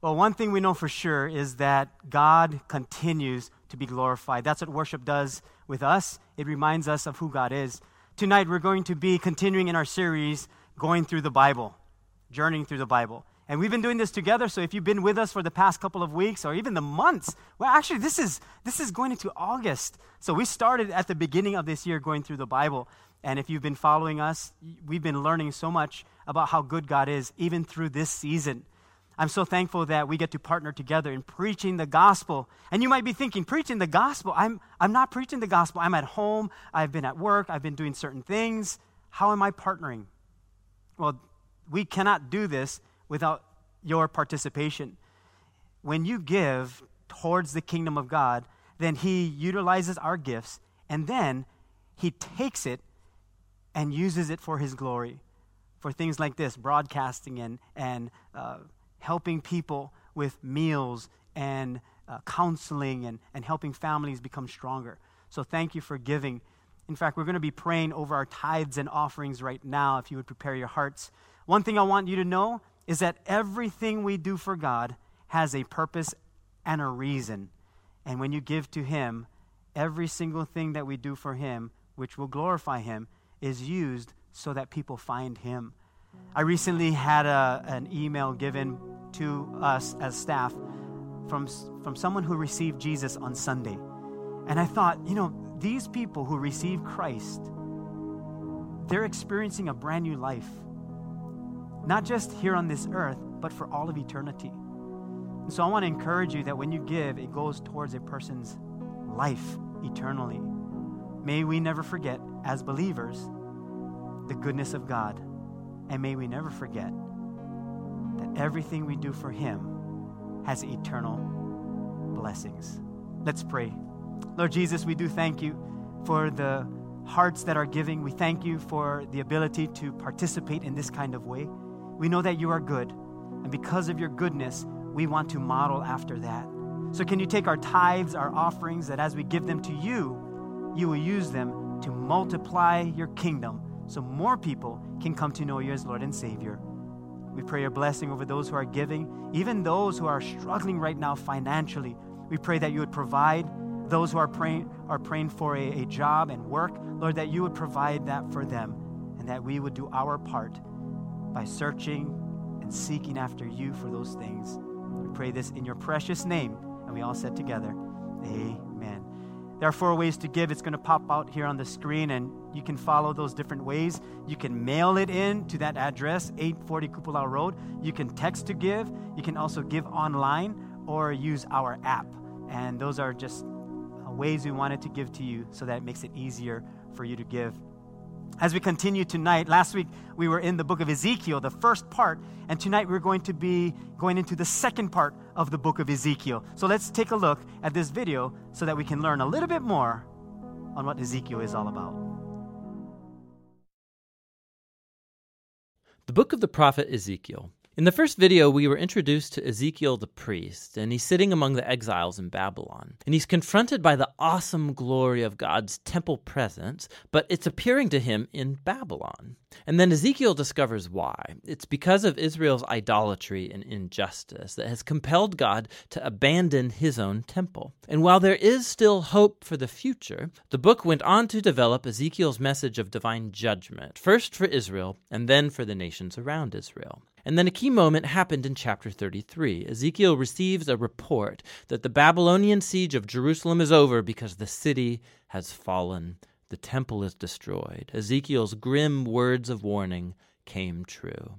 Well, one thing we know for sure is that God continues to be glorified. That's what worship does with us. It reminds us of who God is. Tonight, we're going to be continuing in our series, going through the Bible, journeying through the Bible. And we've been doing this together, so if you've been with us for the past couple of weeks or even the months, well, actually, this is, this is going into August. So we started at the beginning of this year going through the Bible. And if you've been following us, we've been learning so much about how good God is, even through this season. I'm so thankful that we get to partner together in preaching the gospel. And you might be thinking, preaching the gospel? I'm, I'm not preaching the gospel. I'm at home. I've been at work. I've been doing certain things. How am I partnering? Well, we cannot do this without your participation. When you give towards the kingdom of God, then He utilizes our gifts and then He takes it and uses it for His glory. For things like this, broadcasting and, and uh, helping people with meals and uh, counseling and, and helping families become stronger. So thank you for giving. In fact, we're going to be praying over our tithes and offerings right now if you would prepare your hearts. One thing I want you to know is that everything we do for God has a purpose and a reason. And when you give to Him, every single thing that we do for Him, which will glorify Him, is used so that people find Him. I recently had a, an email given to us as staff from, from someone who received Jesus on Sunday. And I thought, you know, these people who receive Christ, they're experiencing a brand new life. Not just here on this earth, but for all of eternity. And so I want to encourage you that when you give, it goes towards a person's life eternally. May we never forget, as believers, the goodness of God and may we never forget that everything we do for Him has eternal blessings. Let's pray. Lord Jesus, we do thank you for the hearts that are giving. We thank you for the ability to participate in this kind of way. We know that you are good, and because of your goodness, we want to model after that. So, can you take our tithes, our offerings, that as we give them to you, you will use them to multiply your kingdom so more people can come to know you as Lord and Savior. We pray your blessing over those who are giving, even those who are struggling right now financially. We pray that you would provide those who are praying, are praying for a, a job and work, Lord, that you would provide that for them and that we would do our part by searching and seeking after you for those things. We pray this in your precious name. And we all said together, Amen. There are four ways to give. It's going to pop out here on the screen, and you can follow those different ways. You can mail it in to that address, 840 Kupala Road. You can text to give. You can also give online or use our app. And those are just uh, ways we wanted to give to you so that it makes it easier for you to give as we continue tonight, last week we were in the book of Ezekiel, the first part, and tonight we're going to be going into the second part of the book of Ezekiel. So let's take a look at this video so that we can learn a little bit more on what Ezekiel is all about. The book of the prophet Ezekiel. In the first video, we were introduced to Ezekiel the priest, and he's sitting among the exiles in Babylon. And he's confronted by the awesome glory of God's temple presence, but it's appearing to him in Babylon. And then Ezekiel discovers why. It's because of Israel's idolatry and injustice that has compelled God to abandon his own temple. And while there is still hope for the future, the book went on to develop Ezekiel's message of divine judgment, first for Israel and then for the nations around Israel. And then a key moment happened in chapter 33. Ezekiel receives a report that the Babylonian siege of Jerusalem is over because the city has fallen. The temple is destroyed. Ezekiel's grim words of warning came true.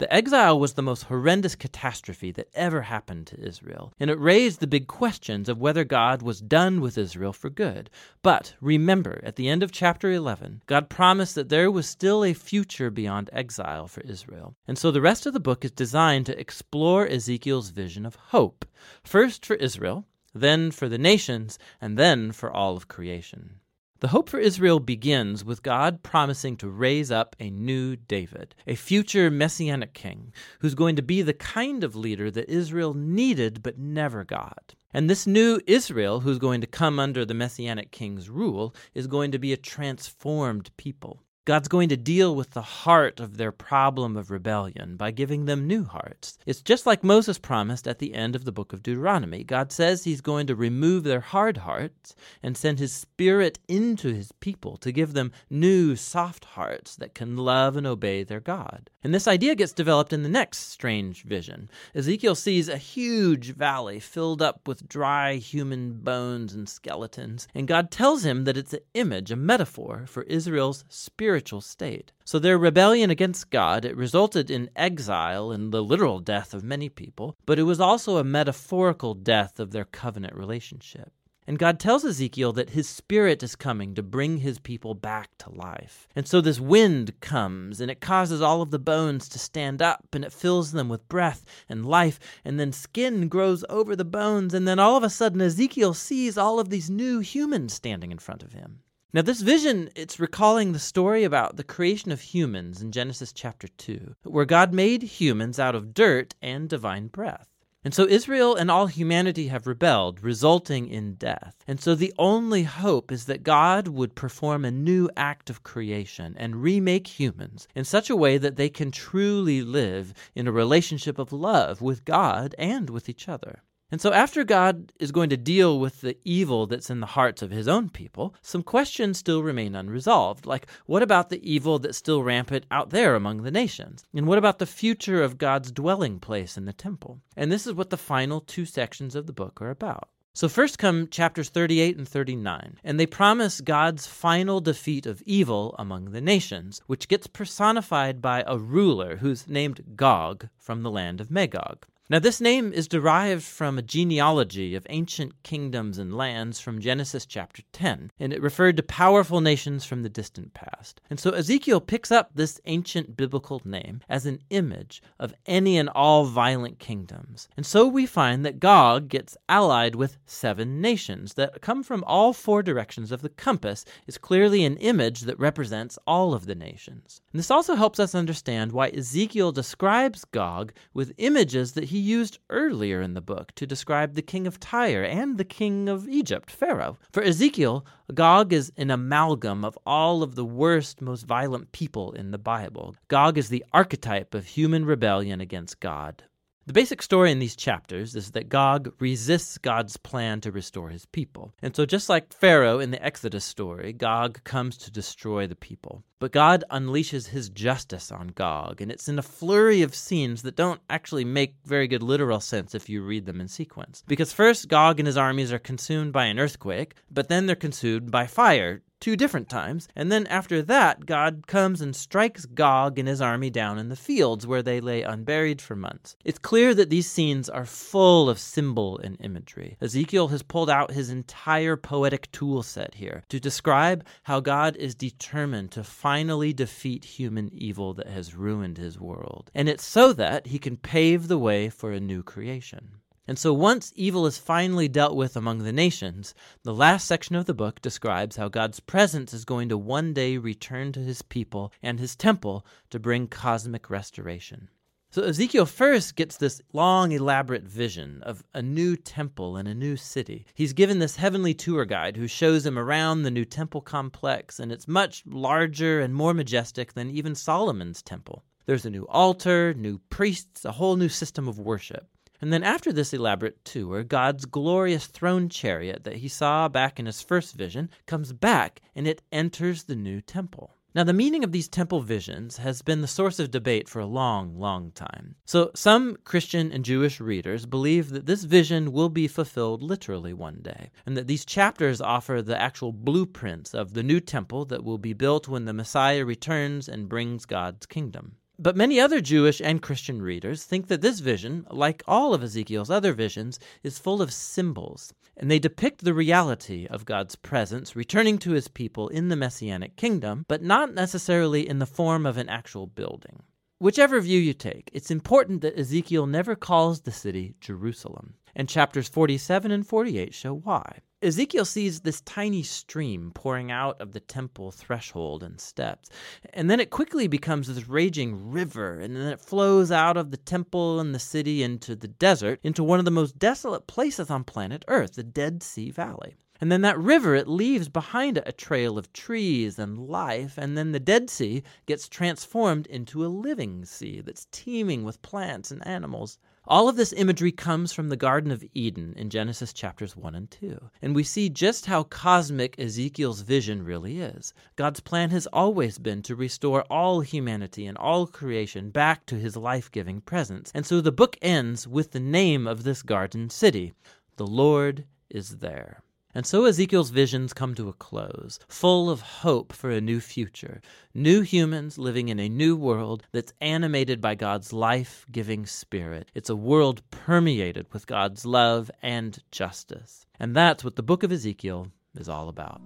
The exile was the most horrendous catastrophe that ever happened to Israel, and it raised the big questions of whether God was done with Israel for good. But remember, at the end of chapter 11, God promised that there was still a future beyond exile for Israel. And so the rest of the book is designed to explore Ezekiel's vision of hope, first for Israel, then for the nations, and then for all of creation. The hope for Israel begins with God promising to raise up a new David, a future messianic king, who's going to be the kind of leader that Israel needed but never got. And this new Israel, who's going to come under the messianic king's rule, is going to be a transformed people. God's going to deal with the heart of their problem of rebellion by giving them new hearts. It's just like Moses promised at the end of the book of Deuteronomy. God says he's going to remove their hard hearts and send his spirit into his people to give them new, soft hearts that can love and obey their God. And this idea gets developed in the next strange vision. Ezekiel sees a huge valley filled up with dry human bones and skeletons, and God tells him that it's an image, a metaphor for Israel's spirit spiritual state. So their rebellion against God, it resulted in exile and the literal death of many people, but it was also a metaphorical death of their covenant relationship. And God tells Ezekiel that his spirit is coming to bring his people back to life. And so this wind comes and it causes all of the bones to stand up and it fills them with breath and life. And then skin grows over the bones. And then all of a sudden, Ezekiel sees all of these new humans standing in front of him. Now, this vision, it's recalling the story about the creation of humans in Genesis chapter 2, where God made humans out of dirt and divine breath. And so Israel and all humanity have rebelled, resulting in death. And so the only hope is that God would perform a new act of creation and remake humans in such a way that they can truly live in a relationship of love with God and with each other. And so, after God is going to deal with the evil that's in the hearts of his own people, some questions still remain unresolved. Like, what about the evil that's still rampant out there among the nations? And what about the future of God's dwelling place in the temple? And this is what the final two sections of the book are about. So, first come chapters 38 and 39, and they promise God's final defeat of evil among the nations, which gets personified by a ruler who's named Gog from the land of Magog. Now, this name is derived from a genealogy of ancient kingdoms and lands from Genesis chapter 10, and it referred to powerful nations from the distant past. And so Ezekiel picks up this ancient biblical name as an image of any and all violent kingdoms. And so we find that Gog gets allied with seven nations that come from all four directions of the compass, is clearly an image that represents all of the nations. And this also helps us understand why Ezekiel describes Gog with images that he used earlier in the book to describe the king of Tyre and the king of Egypt, Pharaoh. For Ezekiel, Gog is an amalgam of all of the worst, most violent people in the Bible. Gog is the archetype of human rebellion against God. The basic story in these chapters is that Gog resists God's plan to restore his people. And so, just like Pharaoh in the Exodus story, Gog comes to destroy the people. But God unleashes his justice on Gog, and it's in a flurry of scenes that don't actually make very good literal sense if you read them in sequence. Because first, Gog and his armies are consumed by an earthquake, but then they're consumed by fire, two different times. And then after that, God comes and strikes Gog and his army down in the fields where they lay unburied for months. It's clear that these scenes are full of symbol and imagery. Ezekiel has pulled out his entire poetic tool set here to describe how God is determined to finally defeat human evil that has ruined his world. And it's so that he can pave the way for a new creation. And so once evil is finally dealt with among the nations, the last section of the book describes how God's presence is going to one day return to his people and his temple to bring cosmic restoration. So Ezekiel first gets this long, elaborate vision of a new temple and a new city. He's given this heavenly tour guide who shows him around the new temple complex, and it's much larger and more majestic than even Solomon's temple. There's a new altar, new priests, a whole new system of worship. And then after this elaborate tour, God's glorious throne chariot that he saw back in his first vision comes back and it enters the new temple. Now, the meaning of these temple visions has been the source of debate for a long, long time. So, some Christian and Jewish readers believe that this vision will be fulfilled literally one day, and that these chapters offer the actual blueprints of the new temple that will be built when the Messiah returns and brings God's kingdom. But many other Jewish and Christian readers think that this vision, like all of Ezekiel's other visions, is full of symbols, and they depict the reality of God's presence returning to his people in the Messianic kingdom, but not necessarily in the form of an actual building. Whichever view you take, it's important that Ezekiel never calls the city Jerusalem, and chapters 47 and 48 show why. Ezekiel sees this tiny stream pouring out of the temple threshold and steps, and then it quickly becomes this raging river, and then it flows out of the temple and the city into the desert, into one of the most desolate places on planet Earth, the Dead Sea Valley. And then that river, it leaves behind it a trail of trees and life. And then the Dead Sea gets transformed into a living sea that's teeming with plants and animals. All of this imagery comes from the Garden of Eden in Genesis chapters 1 and 2. And we see just how cosmic Ezekiel's vision really is. God's plan has always been to restore all humanity and all creation back to his life giving presence. And so the book ends with the name of this garden city The Lord is there. And so Ezekiel's visions come to a close, full of hope for a new future, new humans living in a new world that's animated by God's life giving spirit. It's a world permeated with God's love and justice. And that's what the book of Ezekiel is all about.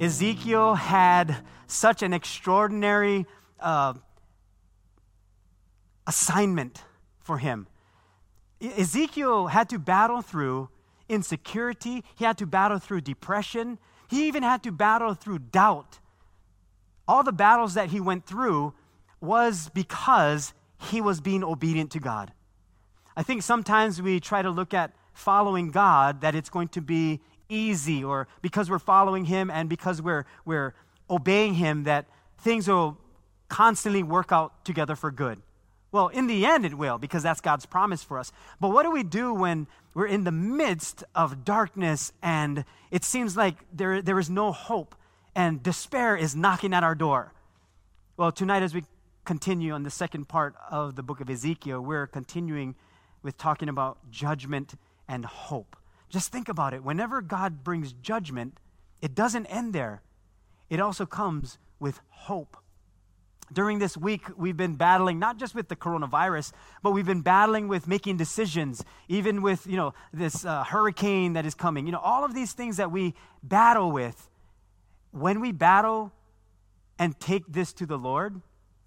Ezekiel had such an extraordinary uh, assignment for him. Ezekiel had to battle through insecurity, he had to battle through depression, he even had to battle through doubt. All the battles that he went through was because he was being obedient to God. I think sometimes we try to look at following God that it's going to be easy or because we're following him and because we're we're obeying him that things will constantly work out together for good. Well, in the end, it will, because that's God's promise for us. But what do we do when we're in the midst of darkness and it seems like there, there is no hope and despair is knocking at our door? Well, tonight, as we continue on the second part of the book of Ezekiel, we're continuing with talking about judgment and hope. Just think about it. Whenever God brings judgment, it doesn't end there, it also comes with hope during this week, we've been battling not just with the coronavirus, but we've been battling with making decisions, even with, you know, this uh, hurricane that is coming. You know, all of these things that we battle with. When we battle and take this to the Lord,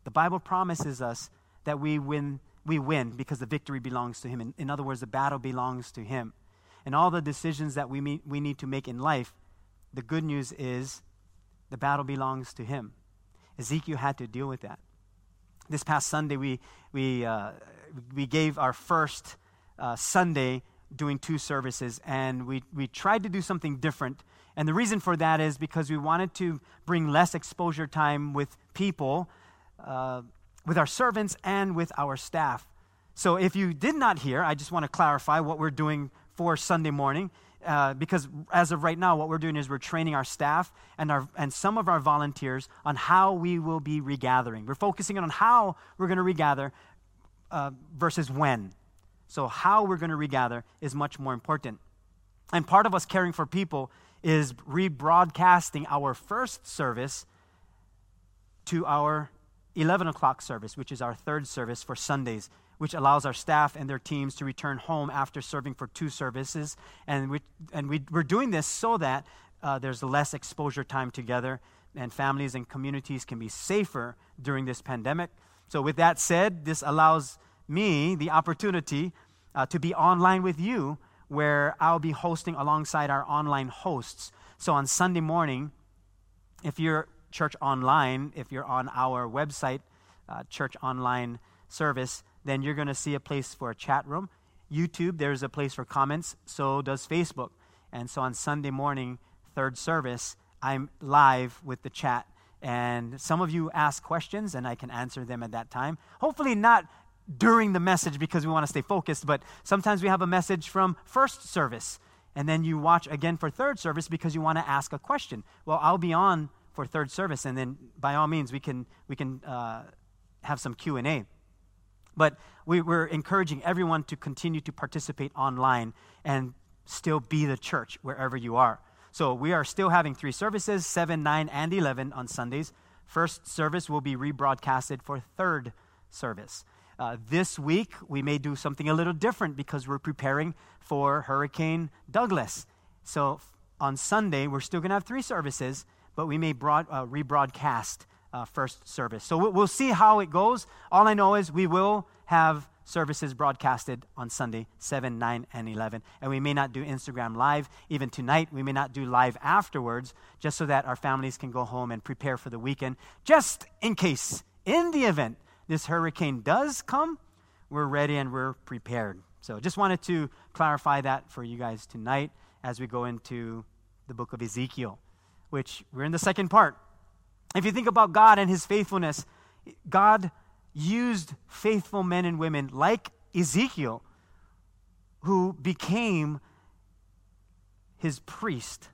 the Bible promises us that we win, we win because the victory belongs to Him. In, in other words, the battle belongs to Him. And all the decisions that we, meet, we need to make in life, the good news is the battle belongs to Him. Ezekiel had to deal with that. This past Sunday, we, we, uh, we gave our first uh, Sunday doing two services, and we, we tried to do something different. And the reason for that is because we wanted to bring less exposure time with people, uh, with our servants, and with our staff. So if you did not hear, I just want to clarify what we're doing for Sunday morning uh, because as of right now, what we're doing is we're training our staff and, our, and some of our volunteers on how we will be regathering. We're focusing on how we're going to regather uh, versus when. So, how we're going to regather is much more important. And part of us caring for people is rebroadcasting our first service to our 11 o'clock service, which is our third service for Sundays which allows our staff and their teams to return home after serving for two services. And, we, and we, we're doing this so that uh, there's less exposure time together and families and communities can be safer during this pandemic. So, with that said, this allows me the opportunity uh, to be online with you, where I'll be hosting alongside our online hosts. So, on Sunday morning, if you're church online, if you're on our website, uh, church online service, then you're going to see a place for a chat room. YouTube, there's a place for comments. So does Facebook. And so on Sunday morning, third service, I'm live with the chat. And some of you ask questions, and I can answer them at that time. Hopefully, not during the message because we want to stay focused, but sometimes we have a message from first service. And then you watch again for third service because you want to ask a question. Well, I'll be on for third service, and then by all means, we can, we can uh, have some Q&A. But we, we're encouraging everyone to continue to participate online and still be the church wherever you are. So we are still having three services 7, 9, and 11 on Sundays. First service will be rebroadcasted for third service. Uh, this week, we may do something a little different because we're preparing for Hurricane Douglas. So on Sunday, we're still going to have three services, but we may broad, uh, rebroadcast uh, first service. So we'll see how it goes. All I know is we will have services broadcasted on Sunday, 7, 9, and 11. And we may not do Instagram live. Even tonight, we may not do live afterwards, just so that our families can go home and prepare for the weekend. Just in case, in the event this hurricane does come, we're ready and we're prepared. So just wanted to clarify that for you guys tonight as we go into the book of Ezekiel, which we're in the second part. If you think about God and his faithfulness, God used faithful men and women like Ezekiel, who became his priest,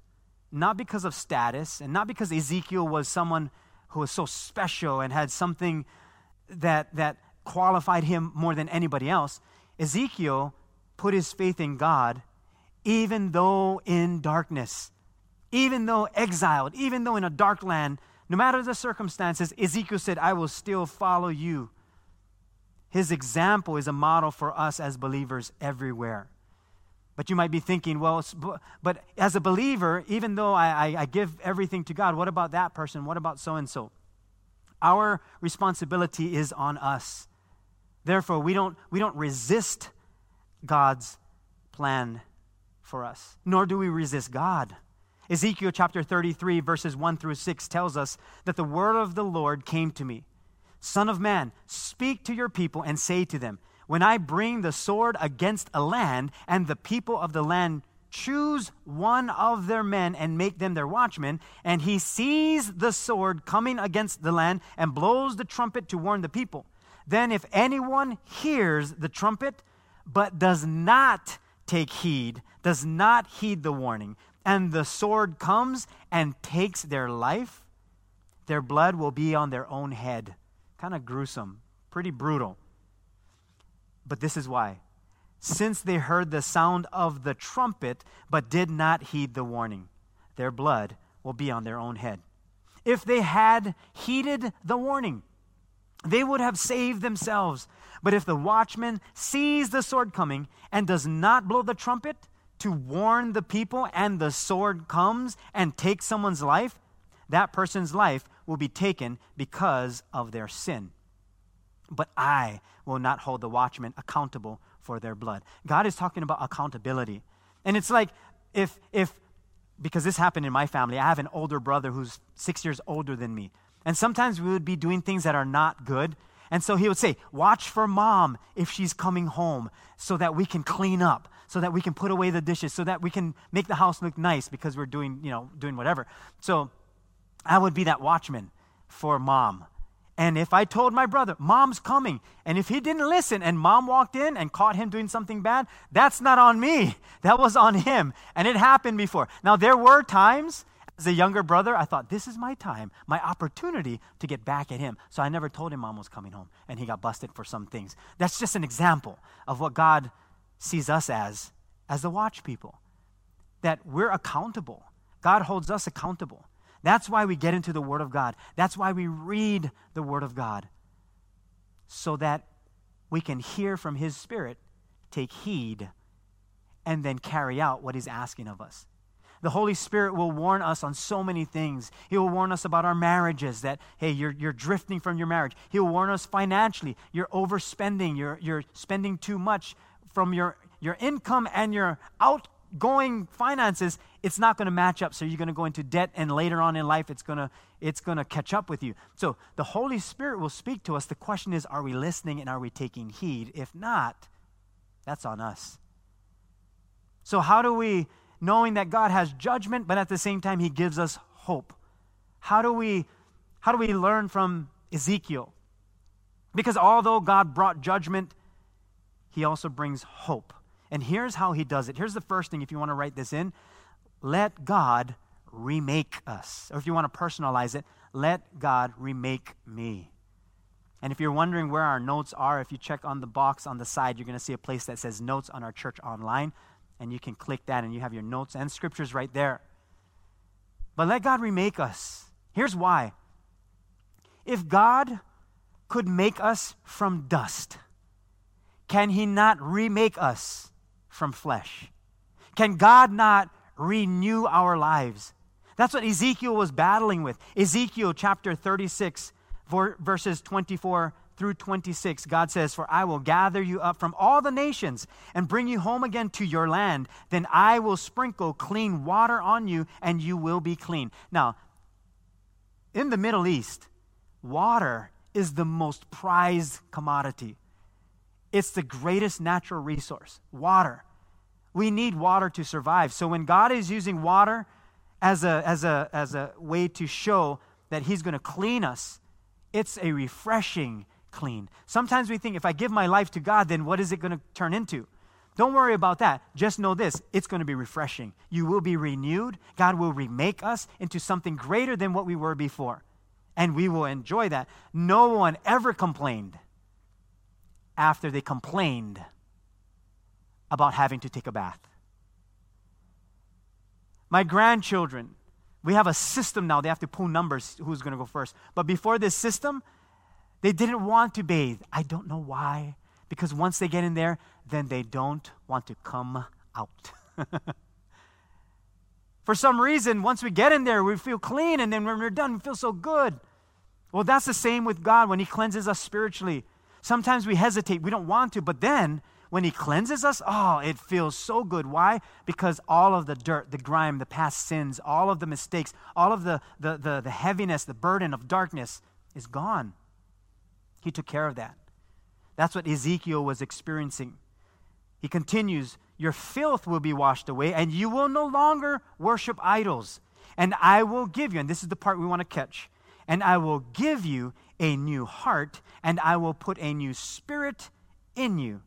not because of status and not because Ezekiel was someone who was so special and had something that, that qualified him more than anybody else. Ezekiel put his faith in God even though in darkness, even though exiled, even though in a dark land, no matter the circumstances, Ezekiel said, I will still follow you. His example is a model for us as believers everywhere. But you might be thinking, well, but as a believer, even though I, I, I give everything to God, what about that person? What about so and so? Our responsibility is on us. Therefore, we don't, we don't resist God's plan for us, nor do we resist God. Ezekiel chapter 33, verses 1 through 6 tells us that the word of the Lord came to me Son of man, speak to your people and say to them, When I bring the sword against a land, and the people of the land choose one of their men and make them their watchmen, and he sees the sword coming against the land and blows the trumpet to warn the people. Then, if anyone hears the trumpet but does not take heed, does not heed the warning, and the sword comes and takes their life, their blood will be on their own head. Kind of gruesome, pretty brutal. But this is why since they heard the sound of the trumpet but did not heed the warning. Their blood will be on their own head. If they had heeded the warning, they would have saved themselves. But if the watchman sees the sword coming and does not blow the trumpet to warn the people, and the sword comes and takes someone's life, that person's life will be taken because of their sin. But I will not hold the watchman accountable for their blood. God is talking about accountability. And it's like if, if, because this happened in my family, I have an older brother who's six years older than me. And sometimes we would be doing things that are not good. And so he would say, Watch for mom if she's coming home so that we can clean up, so that we can put away the dishes, so that we can make the house look nice because we're doing, you know, doing whatever. So I would be that watchman for mom. And if I told my brother, Mom's coming, and if he didn't listen and mom walked in and caught him doing something bad, that's not on me. That was on him. And it happened before. Now, there were times as a younger brother, I thought, this is my time, my opportunity to get back at him. So I never told him mom was coming home, and he got busted for some things. That's just an example of what God sees us as, as the watch people, that we're accountable. God holds us accountable. That's why we get into the Word of God. That's why we read the Word of God, so that we can hear from His Spirit, take heed, and then carry out what He's asking of us. The Holy Spirit will warn us on so many things. He will warn us about our marriages that, hey, you're, you're drifting from your marriage. He will warn us financially. You're overspending. You're, you're spending too much from your, your income and your outgoing finances, it's not going to match up. So you're going to go into debt, and later on in life, it's going to it's going to catch up with you. So the Holy Spirit will speak to us. The question is, are we listening and are we taking heed? If not, that's on us. So how do we, knowing that God has judgment, but at the same time He gives us hope? How do we how do we learn from Ezekiel? Because although God brought judgment, He also brings hope. And here's how he does it. Here's the first thing, if you want to write this in let God remake us. Or if you want to personalize it, let God remake me. And if you're wondering where our notes are, if you check on the box on the side, you're going to see a place that says Notes on our church online. And you can click that, and you have your notes and scriptures right there. But let God remake us. Here's why. If God could make us from dust, can He not remake us from flesh? Can God not renew our lives? That's what Ezekiel was battling with. Ezekiel chapter 36, verses 24 through 26, God says, For I will gather you up from all the nations and bring you home again to your land. Then I will sprinkle clean water on you, and you will be clean. Now, in the Middle East, water is the most prized commodity. It's the greatest natural resource water. We need water to survive. So when God is using water as a, as a, as a way to show that He's going to clean us. It's a refreshing clean. Sometimes we think if I give my life to God, then what is it going to turn into? Don't worry about that. Just know this it's going to be refreshing. You will be renewed. God will remake us into something greater than what we were before. And we will enjoy that. No one ever complained after they complained about having to take a bath. My grandchildren, we have a system now. They have to pull numbers who's going to go first. But before this system, they didn't want to bathe. I don't know why. Because once they get in there, then they don't want to come out. For some reason, once we get in there, we feel clean, and then when we're done, we feel so good. Well, that's the same with God when He cleanses us spiritually. Sometimes we hesitate, we don't want to, but then when He cleanses us, oh, it feels so good. Why? Because all of the dirt, the grime, the past sins, all of the mistakes, all of the, the, the, the heaviness, the burden of darkness is gone. He took care of that. That's what Ezekiel was experiencing. He continues, Your filth will be washed away, and you will no longer worship idols. And I will give you, and this is the part we want to catch, and I will give you a new heart, and I will put a new spirit in you.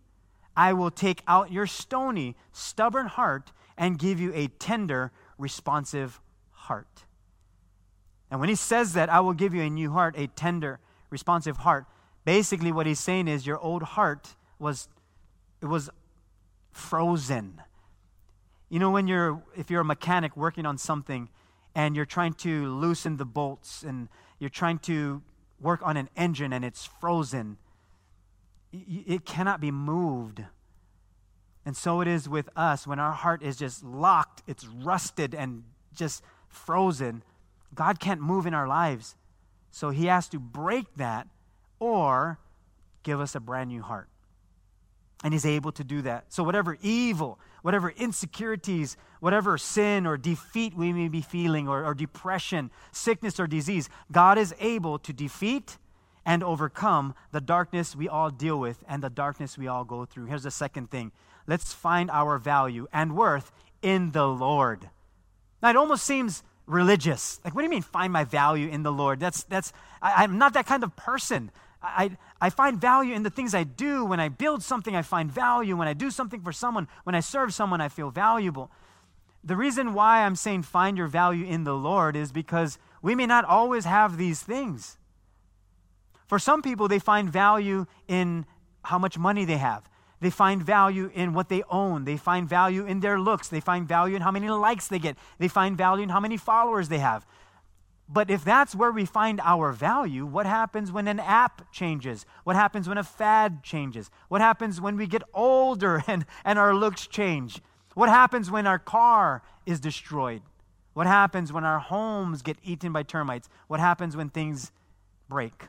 I will take out your stony, stubborn heart and give you a tender, responsive heart. And when he says that, I will give you a new heart, a tender, responsive heart, basically what he's saying is your old heart was it was frozen. You know when you're if you're a mechanic working on something and you're trying to loosen the bolts and you're trying to work on an engine and it's frozen, it cannot be moved. And so it is with us when our heart is just locked, it's rusted and just frozen. God can't move in our lives. So he has to break that or give us a brand new heart. And he's able to do that. So, whatever evil, whatever insecurities, whatever sin or defeat we may be feeling, or, or depression, sickness, or disease, God is able to defeat and overcome the darkness we all deal with and the darkness we all go through. Here's the second thing let's find our value and worth in the Lord. Now, it almost seems religious. Like, what do you mean, find my value in the Lord? That's, that's, I, I'm not that kind of person. I, I find value in the things I do. When I build something, I find value. When I do something for someone, when I serve someone, I feel valuable. The reason why I'm saying find your value in the Lord is because we may not always have these things. For some people, they find value in how much money they have. They find value in what they own. They find value in their looks. They find value in how many likes they get. They find value in how many followers they have. But if that's where we find our value, what happens when an app changes? What happens when a fad changes? What happens when we get older and, and our looks change? What happens when our car is destroyed? What happens when our homes get eaten by termites? What happens when things break?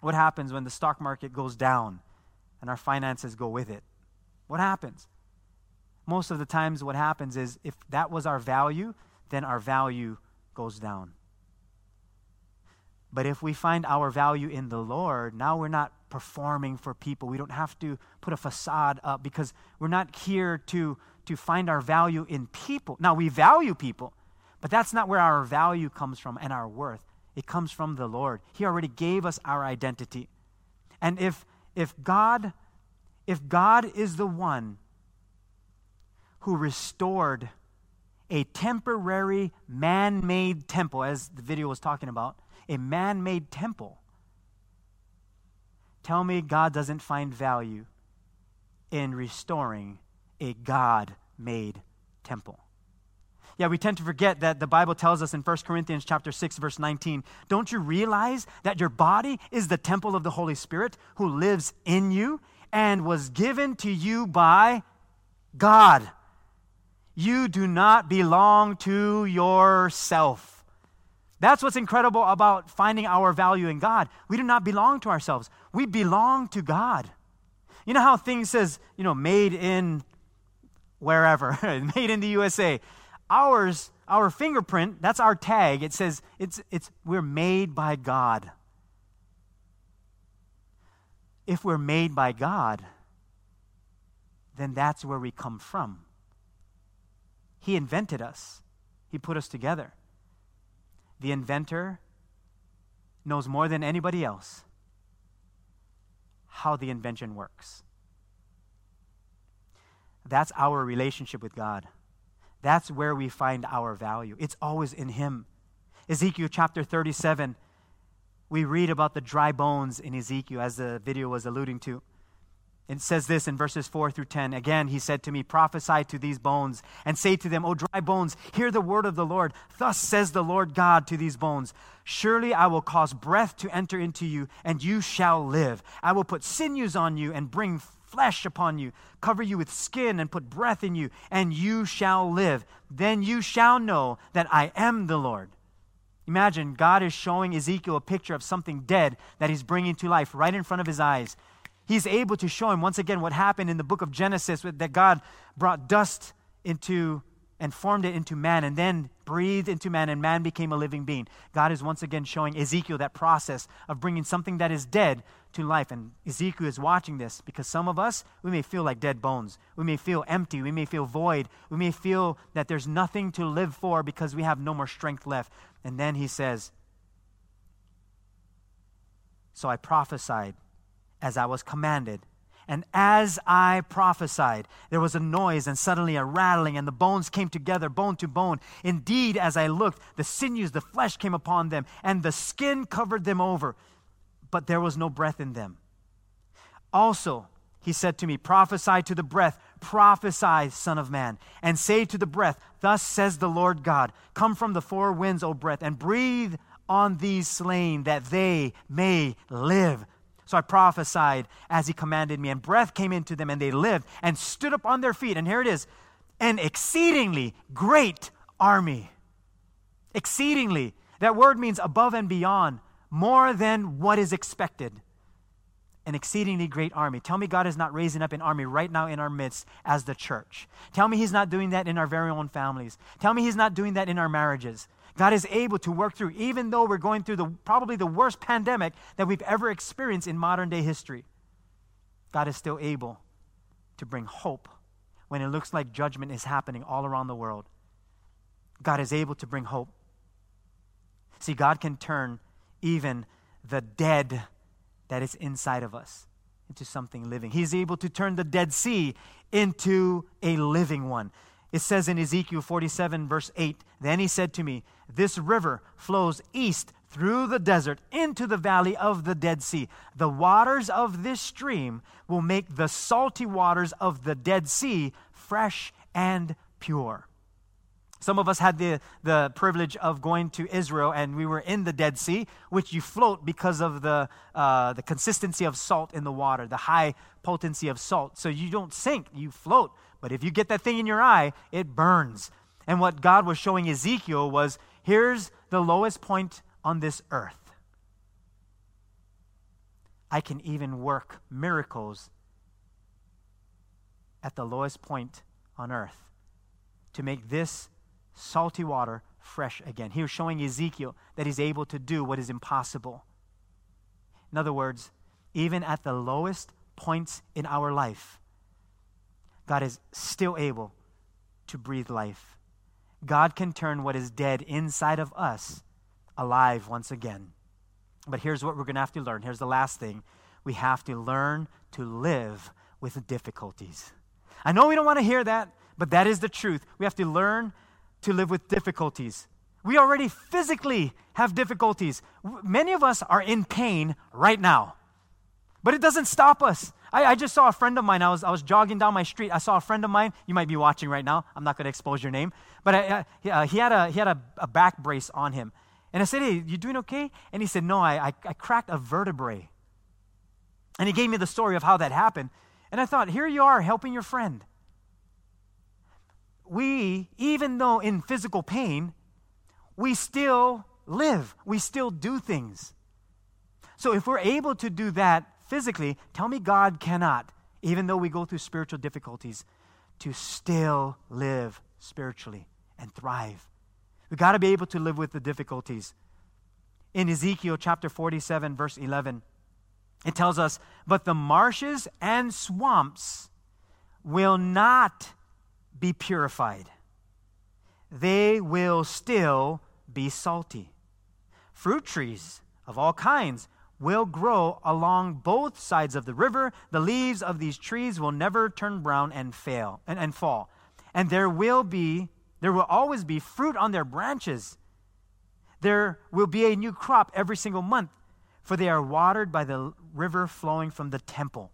What happens when the stock market goes down and our finances go with it? What happens? Most of the times, what happens is if that was our value, then our value goes down. But if we find our value in the Lord, now we're not performing for people. We don't have to put a facade up because we're not here to, to find our value in people. Now, we value people, but that's not where our value comes from and our worth. It comes from the Lord. He already gave us our identity. And if, if God if God is the one who restored a temporary man made temple, as the video was talking about, a man made temple. Tell me God doesn't find value in restoring a God made temple. Yeah, we tend to forget that the Bible tells us in 1 Corinthians chapter 6 verse 19, don't you realize that your body is the temple of the Holy Spirit who lives in you and was given to you by God? You do not belong to yourself. That's what's incredible about finding our value in God. We do not belong to ourselves. We belong to God. You know how things says, you know, made in wherever, made in the USA. Ours, our fingerprint, that's our tag. It says it's it's we're made by God. If we're made by God, then that's where we come from. He invented us. He put us together. The inventor knows more than anybody else how the invention works. That's our relationship with God. That's where we find our value. It's always in Him. Ezekiel chapter 37, we read about the dry bones in Ezekiel, as the video was alluding to. It says this in verses 4 through 10. Again, he said to me, Prophesy to these bones and say to them, O dry bones, hear the word of the Lord. Thus says the Lord God to these bones Surely I will cause breath to enter into you, and you shall live. I will put sinews on you and bring flesh upon you, cover you with skin and put breath in you, and you shall live. Then you shall know that I am the Lord. Imagine God is showing Ezekiel a picture of something dead that he's bringing to life right in front of his eyes he's able to show him once again what happened in the book of Genesis that God brought dust into and formed it into man and then breathed into man and man became a living being. God is once again showing Ezekiel that process of bringing something that is dead to life. And Ezekiel is watching this because some of us, we may feel like dead bones. We may feel empty. We may feel void. We may feel that there's nothing to live for because we have no more strength left. And then he says, So I prophesied as I was commanded. And as I prophesied, there was a noise and suddenly a rattling, and the bones came together, bone to bone. Indeed, as I looked, the sinews, the flesh came upon them, and the skin covered them over, but there was no breath in them. Also, he said to me, Prophesy to the breath, prophesy, Son of Man, and say to the breath, Thus says the Lord God, Come from the four winds, O breath, and breathe on these slain, that they may live. So I prophesied as he commanded me, and breath came into them, and they lived and stood up on their feet. And here it is an exceedingly great army. Exceedingly. That word means above and beyond, more than what is expected. An exceedingly great army. Tell me God is not raising up an army right now in our midst as the church. Tell me He's not doing that in our very own families. Tell me He's not doing that in our marriages. God is able to work through, even though we're going through the, probably the worst pandemic that we've ever experienced in modern day history. God is still able to bring hope when it looks like judgment is happening all around the world. God is able to bring hope. See, God can turn even the dead that is inside of us into something living. He's able to turn the Dead Sea into a living one. It says in Ezekiel 47, verse 8 Then he said to me, This river flows east through the desert into the valley of the Dead Sea. The waters of this stream will make the salty waters of the Dead Sea fresh and pure. Some of us had the, the privilege of going to Israel, and we were in the Dead Sea, which you float because of the, uh, the consistency of salt in the water, the high potency of salt. So you don't sink, you float. But if you get that thing in your eye, it burns. And what God was showing Ezekiel was here's the lowest point on this earth. I can even work miracles at the lowest point on earth to make this salty water fresh again. He was showing Ezekiel that he's able to do what is impossible. In other words, even at the lowest points in our life, God is still able to breathe life. God can turn what is dead inside of us alive once again. But here's what we're going to have to learn. Here's the last thing we have to learn to live with difficulties. I know we don't want to hear that, but that is the truth. We have to learn to live with difficulties. We already physically have difficulties. Many of us are in pain right now, but it doesn't stop us. I, I, just saw a friend of mine. I was, I was jogging down my street. I saw a friend of mine. You might be watching right now. I'm not going to expose your name. But I, uh, he had, a, he had a, a, back brace on him. And I said, Hey, you doing okay? And he said, No, I, I, I cracked a vertebrae. And he gave me the story of how that happened. And I thought, Here you are helping your friend. We, even though in physical pain, we still live, we still do things. So if we're able to do that physically, tell me God cannot, even though we go through spiritual difficulties, to still live spiritually and thrive. We've got to be able to live with the difficulties. In Ezekiel chapter 47, verse 11, it tells us, But the marshes and swamps will not be purified. they will still be salty. Fruit trees of all kinds will grow along both sides of the river. The leaves of these trees will never turn brown and fail and, and fall. And there will be there will always be fruit on their branches. There will be a new crop every single month, for they are watered by the river flowing from the temple.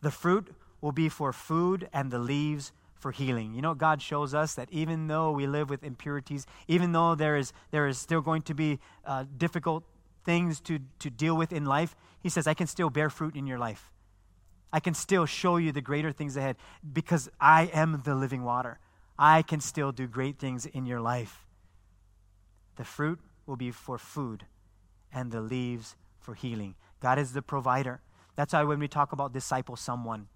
The fruit will be for food and the leaves for healing. You know, God shows us that even though we live with impurities, even though there is, there is still going to be uh, difficult things to, to deal with in life, He says, I can still bear fruit in your life. I can still show you the greater things ahead because I am the living water. I can still do great things in your life. The fruit will be for food, and the leaves for healing. God is the provider. That's why when we talk about disciple someone,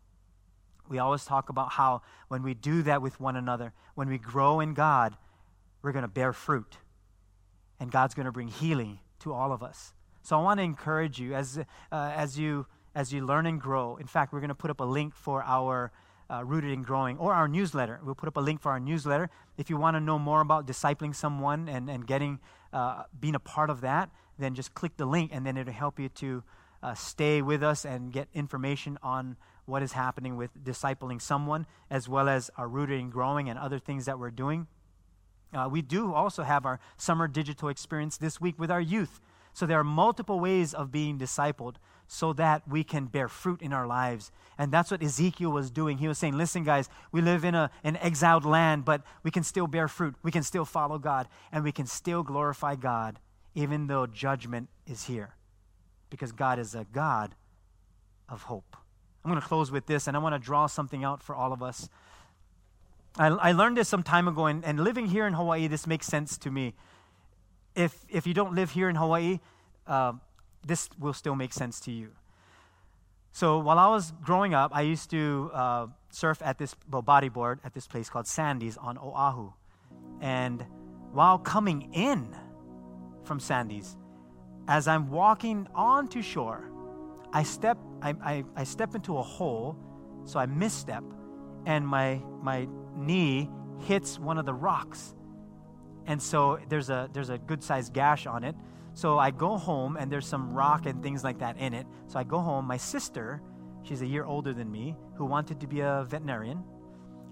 we always talk about how when we do that with one another, when we grow in God, we're going to bear fruit. And God's going to bring healing to all of us. So I want to encourage you as, uh, as, you, as you learn and grow. In fact, we're going to put up a link for our uh, Rooted in Growing or our newsletter. We'll put up a link for our newsletter. If you want to know more about discipling someone and, and getting, uh, being a part of that, then just click the link and then it'll help you to uh, stay with us and get information on what is happening with discipling someone, as well as our rooted and growing and other things that we're doing. Uh, we do also have our summer digital experience this week with our youth. So there are multiple ways of being discipled so that we can bear fruit in our lives. And that's what Ezekiel was doing. He was saying, listen, guys, we live in a, an exiled land, but we can still bear fruit. We can still follow God, and we can still glorify God, even though judgment is here. Because God is a God of hope. I'm going to close with this, and I want to draw something out for all of us. I, I learned this some time ago, and, and, living here in Hawaii, this makes sense to me. If, if you don't live here in Hawaii, uh, this will still make sense to you. So while I was growing up, I used to uh, surf at this well, bodyboard at this place called Sandy's on Oahu. And while coming in from Sandy's, as I'm walking onto shore, I step, I, I, I step into a hole, so I misstep, and my, my knee hits one of the rocks. And so there's a, there's a good sized gash on it. So I go home, and there's some rock and things like that in it. So I go home. My sister, she's a year older than me, who wanted to be a veterinarian,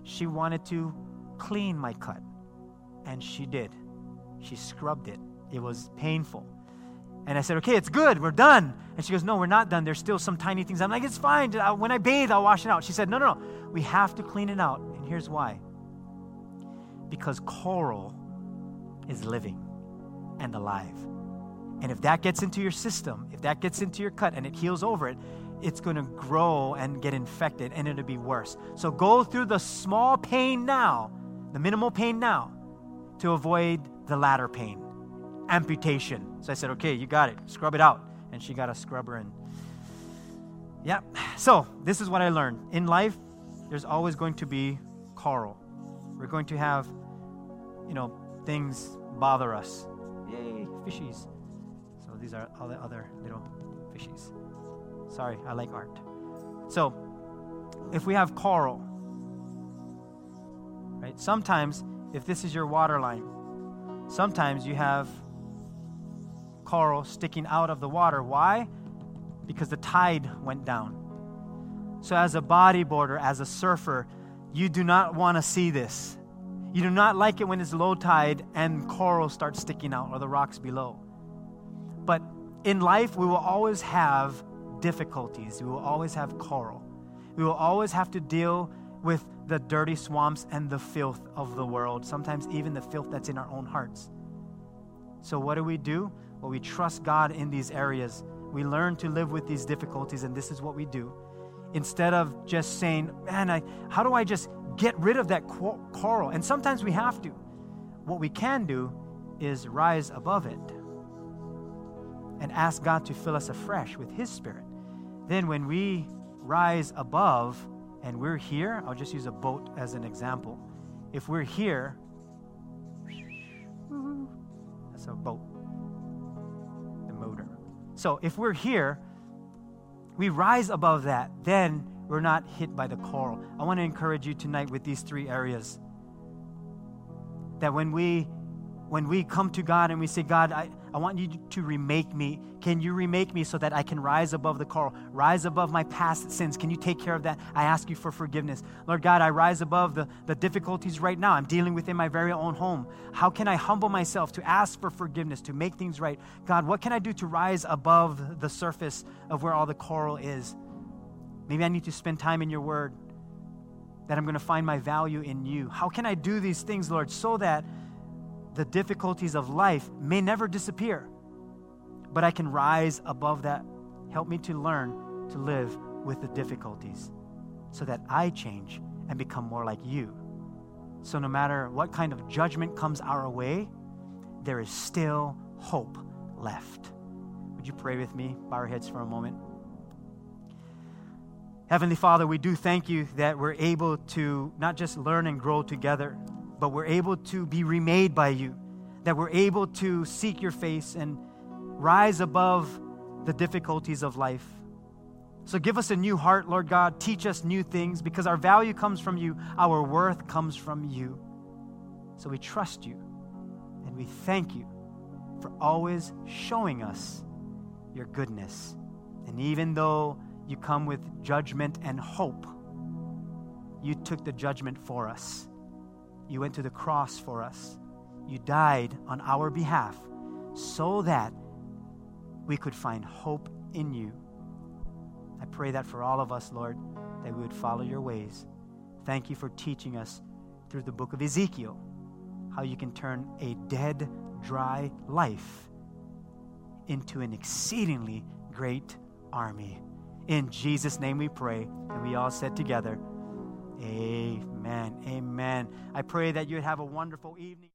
she wanted to clean my cut. And she did. She scrubbed it. It was painful. And I said, okay, it's good. We're done. And she goes, no, we're not done. There's still some tiny things. I'm like, it's fine. When I bathe, I'll wash it out. She said, no, no, no. We have to clean it out. And here's why because coral is living and alive. And if that gets into your system, if that gets into your cut and it heals over it, it's going to grow and get infected and it'll be worse. So go through the small pain now, the minimal pain now, to avoid the latter pain amputation. So I said, okay, you got it. Scrub it out. And she got a scrubber and yeah. So this is what I learned. In life, there's always going to be coral. We're going to have, you know, things bother us. Yay, fishies. So these are all the other little fishies. Sorry, I like art. So if we have coral, right? Sometimes, if this is your water line, sometimes you have coral sticking out of the water. Why? Because the tide went down. So, as a bodyboarder, as a surfer, you do not want to see this. You do not like it when it's low tide and coral starts sticking out or the rocks below. But in life, we will always have difficulties. We will always have coral. We will always have to deal with the dirty swamps and the filth of the world, sometimes even the filth that's in our own hearts. So, what do we do? Well, we trust God in these areas. We learn to live with these difficulties, and this is what we do. Instead of just saying, man, I, how do I just get rid of that coral? And sometimes we have to. What we can do is rise above it and ask God to fill us afresh with His Spirit. Then, when we rise above and we're here, I'll just use a boat as an example. If we're here, that's a boat. So if we're here, we rise above that, then we're not hit by the coral. I want to encourage you tonight with these three areas. that when we when we come to God and we say, God, I, I want you to remake me. Can you remake me so that I can rise above the coral, rise above my past sins? Can you take care of that? I ask you for forgiveness. Lord God, I rise above the, the difficulties right now I'm dealing with in my very own home. How can I humble myself to ask for forgiveness, to make things right? God, what can I do to rise above the surface of where all the coral is? Maybe I need to spend time in your word, that I'm going to find my value in you. How can I do these things, Lord, so that the difficulties of life may never disappear, but I can rise above that. Help me to learn to live with the difficulties so that I change and become more like you. So, no matter what kind of judgment comes our way, there is still hope left. Would you pray with me? Bow our heads for a moment. Heavenly Father, we do thank you that we're able to not just learn and grow together, but we're able to be remade by you, that we're able to seek your face and rise above the difficulties of life. So give us a new heart, Lord God. Teach us new things because our value comes from you, our worth comes from you. So we trust you and we thank you for always showing us your goodness. And even though you come with judgment and hope, you took the judgment for us. You went to the cross for us. You died on our behalf so that we could find hope in you. I pray that for all of us, Lord, that we would follow your ways. Thank you for teaching us through the book of Ezekiel how you can turn a dead, dry life into an exceedingly great army. In Jesus' name we pray. And we all said together, Amen. Amen. I pray that you'd have a wonderful evening.